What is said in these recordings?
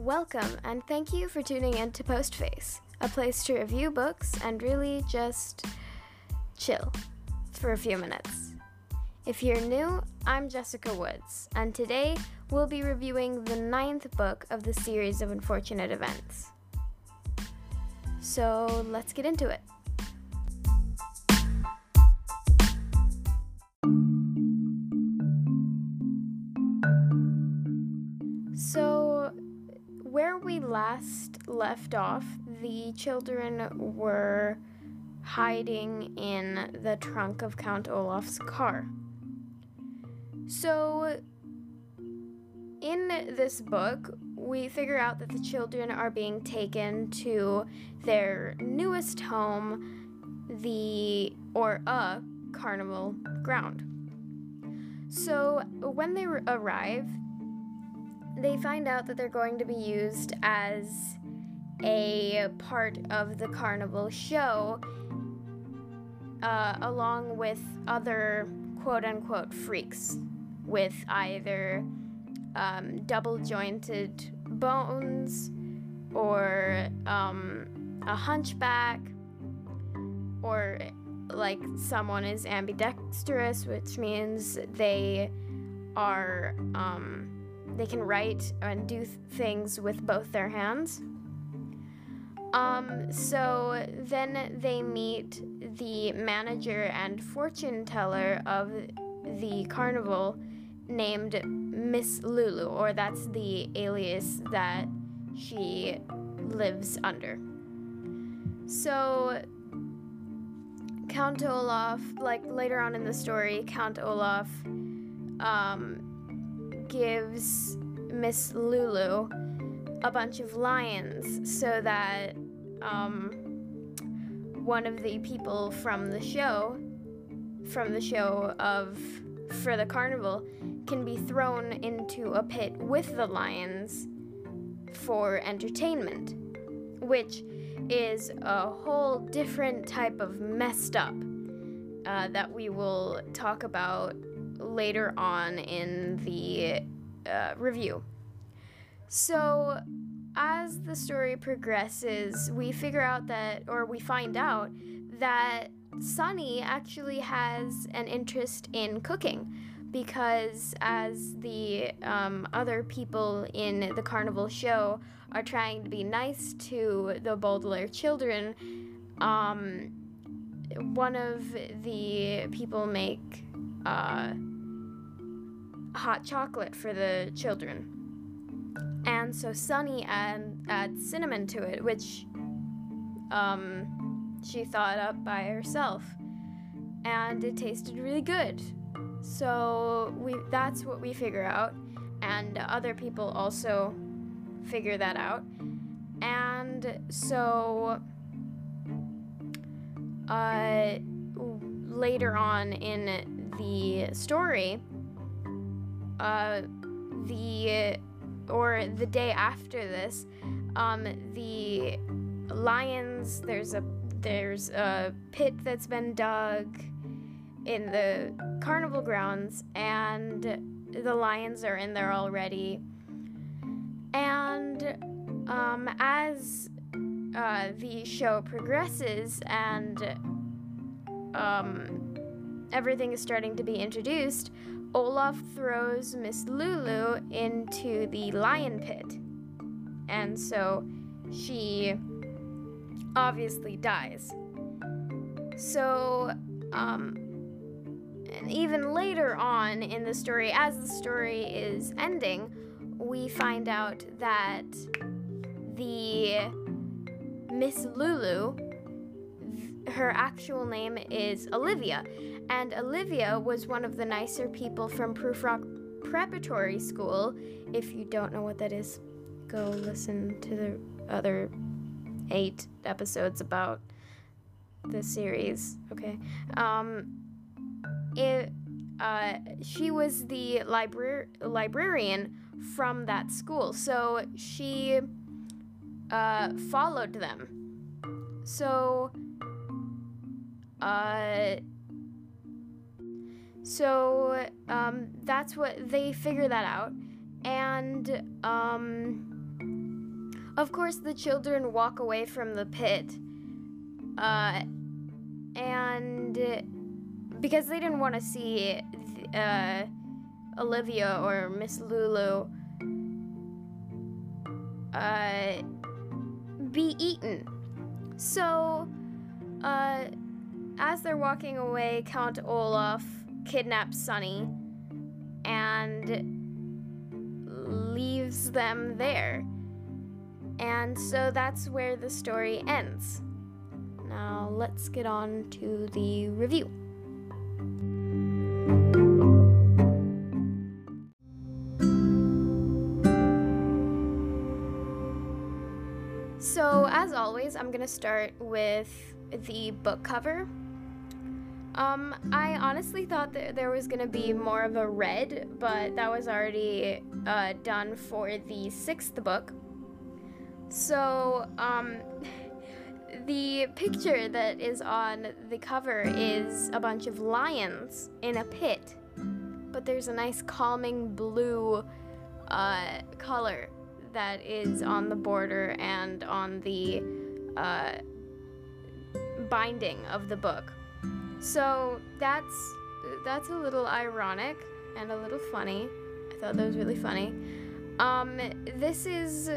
Welcome, and thank you for tuning in to Postface, a place to review books and really just chill for a few minutes. If you're new, I'm Jessica Woods, and today we'll be reviewing the ninth book of the series of unfortunate events. So let's get into it. We last left off, the children were hiding in the trunk of Count Olaf's car. So, in this book, we figure out that the children are being taken to their newest home, the or a carnival ground. So, when they arrive, they find out that they're going to be used as a part of the carnival show, uh, along with other quote unquote freaks with either um, double jointed bones or um, a hunchback or like someone is ambidextrous, which means they are. Um, they can write and do th- things with both their hands. Um, so then they meet the manager and fortune teller of the carnival named Miss Lulu, or that's the alias that she lives under. So Count Olaf, like later on in the story, Count Olaf um, gives Miss Lulu a bunch of lions so that um, one of the people from the show, from the show of for the carnival, can be thrown into a pit with the lions for entertainment, which is a whole different type of messed up uh, that we will talk about later on in the uh, review. So, as the story progresses, we figure out that, or we find out that Sunny actually has an interest in cooking because, as the um, other people in the carnival show are trying to be nice to the Baudelaire children, um, one of the people make uh, hot chocolate for the children. And so Sunny add, adds cinnamon to it, which um, she thought up by herself. And it tasted really good. So we that's what we figure out. And other people also figure that out. And so uh, later on in the story, uh, the or the day after this, um, the lions. There's a there's a pit that's been dug in the carnival grounds, and the lions are in there already. And um, as uh, the show progresses and um, everything is starting to be introduced, Olaf throws Miss Lulu into the lion pit. And so she obviously dies. So, um, and even later on in the story, as the story is ending, we find out that the Miss Lulu, her actual name is Olivia, and Olivia was one of the nicer people from Prufrock Preparatory School. If you don't know what that is, go listen to the other eight episodes about the series. Okay. Um, it, uh, she was the libra- librarian from that school, so she uh, followed them. So, uh, so um, that's what they figure that out, and um, of course, the children walk away from the pit. Uh, and because they didn't want to see uh, Olivia or Miss Lulu uh, be eaten. So, uh, as they're walking away, Count Olaf kidnaps Sunny and leaves them there. And so that's where the story ends. Now let's get on to the review. So, as always, I'm gonna start with the book cover. Um, I honestly thought that there was gonna be more of a red, but that was already uh, done for the sixth book. So, um, the picture that is on the cover is a bunch of lions in a pit, but there's a nice calming blue uh, color that is on the border and on the uh, binding of the book. So that's that's a little ironic and a little funny. I thought that was really funny. Um, this is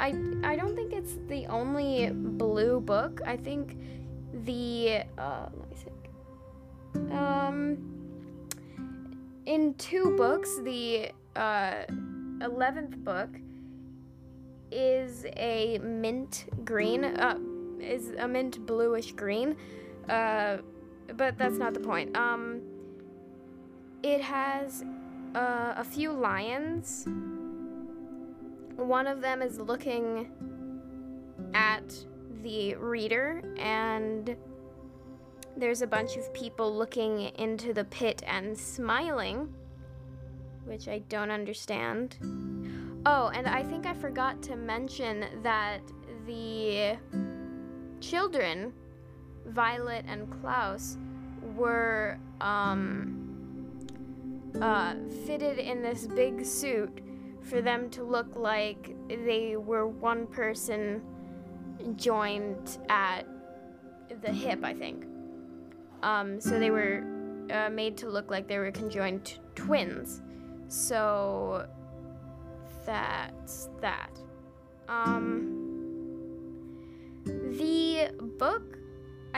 I I don't think it's the only blue book. I think the uh, let me think. Um, in two books, the uh, eleventh book is a mint green. Uh, is a mint bluish green. Uh, but that's not the point. Um, it has uh, a few lions. One of them is looking at the reader, and there's a bunch of people looking into the pit and smiling, which I don't understand. Oh, and I think I forgot to mention that the children Violet and Klaus were um, uh, fitted in this big suit for them to look like they were one person joined at the hip, I think. Um, so they were uh, made to look like they were conjoined t- twins. So that's that. Um, the book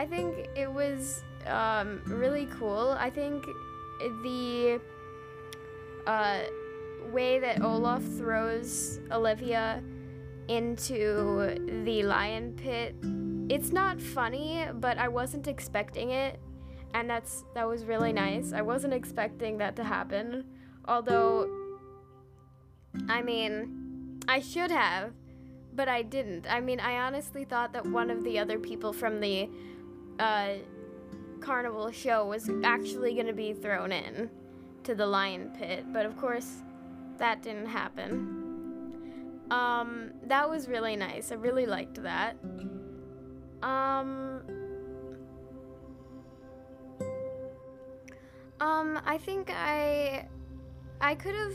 I think it was um, really cool. I think the uh, way that Olaf throws Olivia into the lion pit, it's not funny, but I wasn't expecting it, and that's that was really nice. I wasn't expecting that to happen, although I mean, I should have, but I didn't. I mean, I honestly thought that one of the other people from the uh, carnival show was actually going to be thrown in to the lion pit, but of course, that didn't happen. Um, that was really nice. I really liked that. Um, um, I think I, I could have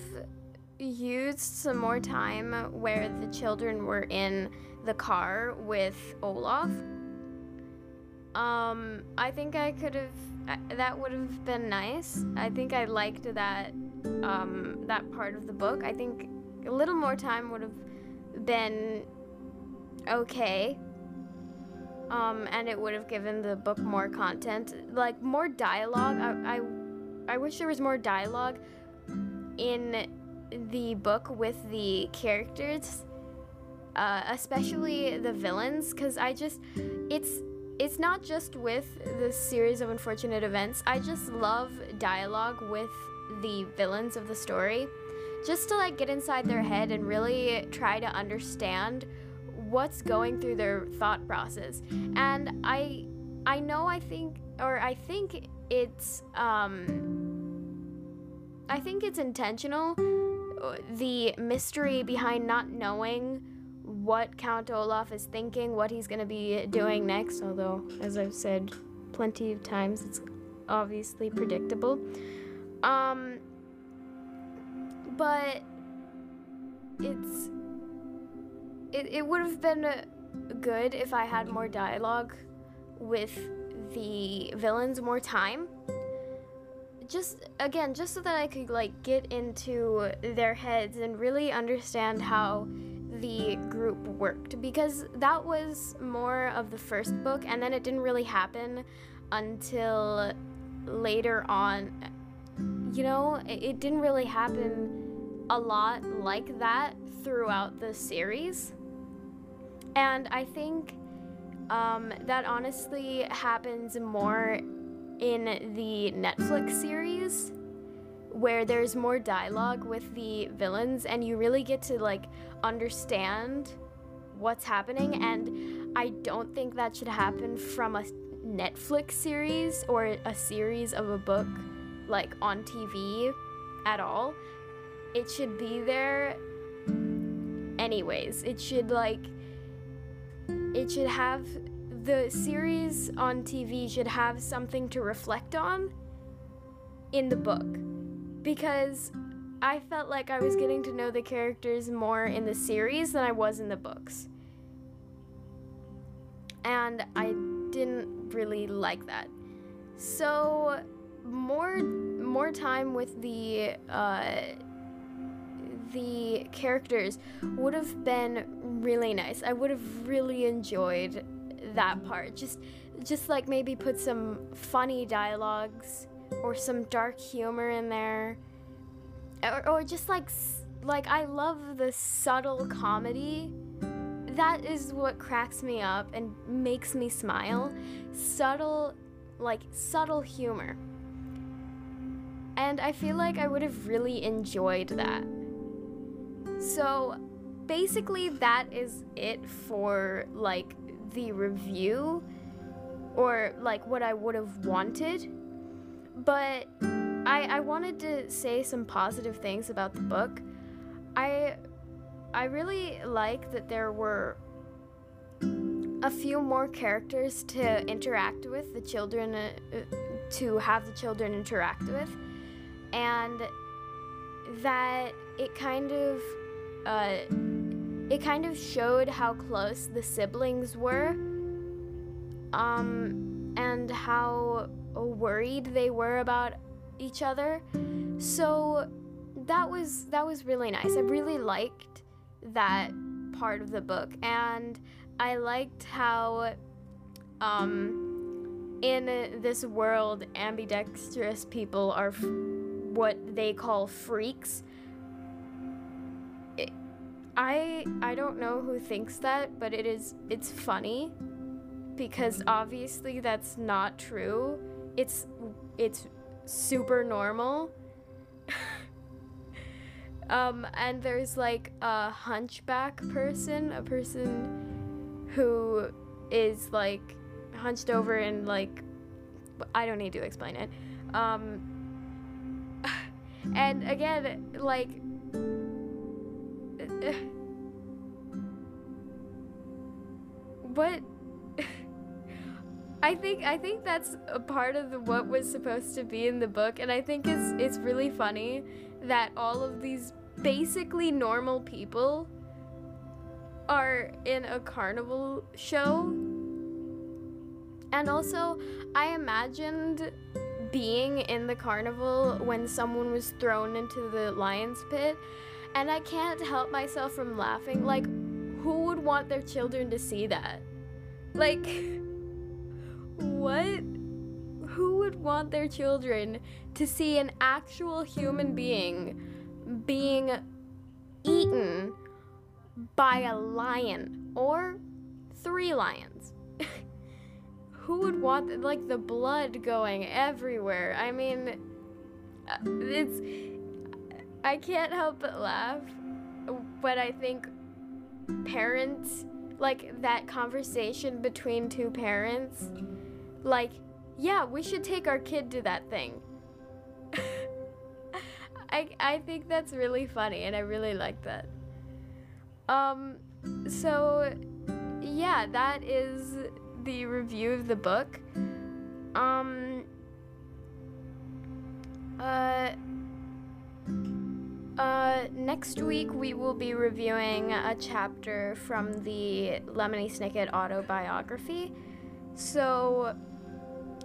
used some more time where the children were in the car with Olaf um, I think I could have. That would have been nice. I think I liked that um, that part of the book. I think a little more time would have been okay. Um, and it would have given the book more content, like more dialogue. I, I, I wish there was more dialogue in the book with the characters, uh, especially the villains, because I just, it's it's not just with the series of unfortunate events. I just love dialogue with the villains of the story. Just to like get inside their head and really try to understand what's going through their thought process. And I I know I think or I think it's um I think it's intentional the mystery behind not knowing what Count Olaf is thinking, what he's going to be doing next, although, as I've said plenty of times, it's obviously predictable. Um, but it's it, it would have been good if I had more dialogue with the villains more time. Just again, just so that I could like get into their heads and really understand how the group worked because that was more of the first book and then it didn't really happen until later on. You know, it, didn't really happen a lot like that throughout the series. And I think um, that honestly happens more in the Netflix series where there's more dialogue with the villains and you really get to like understand what's happening and I don't think that should happen from a Netflix series or a series of a book like on TV at all. It should be there anyways. It should like it should have the series on TV should have something to reflect on in the book because I felt like I was getting to know the characters more in the series than I was in the books. And I didn't really like that. So more more time with the uh, the characters would have been really nice. I would have really enjoyed that part. Just just like maybe put some funny dialogues or some dark humor in there. Or, or just like like I love the subtle comedy. That is what cracks me up and makes me smile. Subtle like subtle humor. And I feel like I would have really enjoyed that. So basically that is it for like the review or like what I would have wanted. But I I wanted to say some positive things about the book. I I really like that there were a few more characters to interact with, the children uh, to have the children interact with, and that it kind of uh, it kind of showed how close the siblings were um, and how worried they were about each other. So that was that was really nice. I really liked that part of the book and I liked how um, in this world ambidextrous people are f- what they call freaks I I don't know who thinks that, but it is it's funny because obviously that's not true. It's it's super normal. um and there's like a hunchback person, a person who is like hunched over and like I don't need to explain it. Um and again like I think I think that's a part of the, what was supposed to be in the book, and I think it's it's really funny that all of these basically normal people are in a carnival show. And also, I imagined being in the carnival when someone was thrown into the lion's pit and I can't help myself from laughing. Like, who would want their children to see that? Like, what? Who would want their children to see an actual human being being eaten by a lion or three lions? who would want like the blood going everywhere? I mean, uh, it's I can't help but laugh when I think parents, like that conversation between two parents, like, yeah, we should take our kid to that thing. I, I think that's really funny and I really like that. Um, so yeah, that is the review of the book. Um, uh, uh, next week we will be reviewing a chapter from the Lemony Snicket autobiography. So,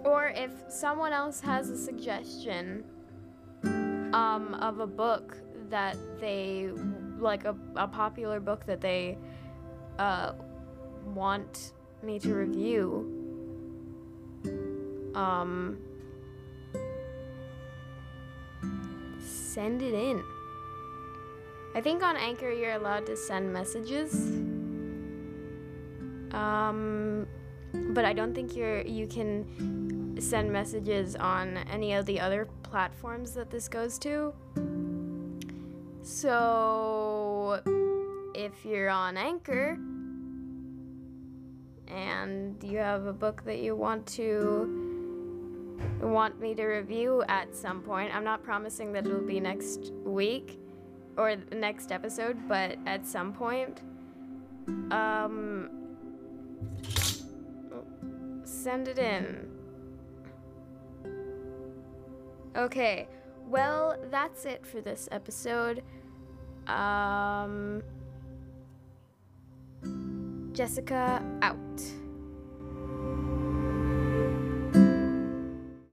or if someone else has a suggestion um, of a book that they like a, a popular book that they uh, want me to review um send it in. I think on anchor you're allowed to send messages. Um but i don't think you're you can send messages on any of the other platforms that this goes to so if you're on anchor and you have a book that you want to want me to review at some point. I'm not promising that it'll be next week or next episode, but at some point. Um send it in. Okay. Well, that's it for this episode. Um Jessica out.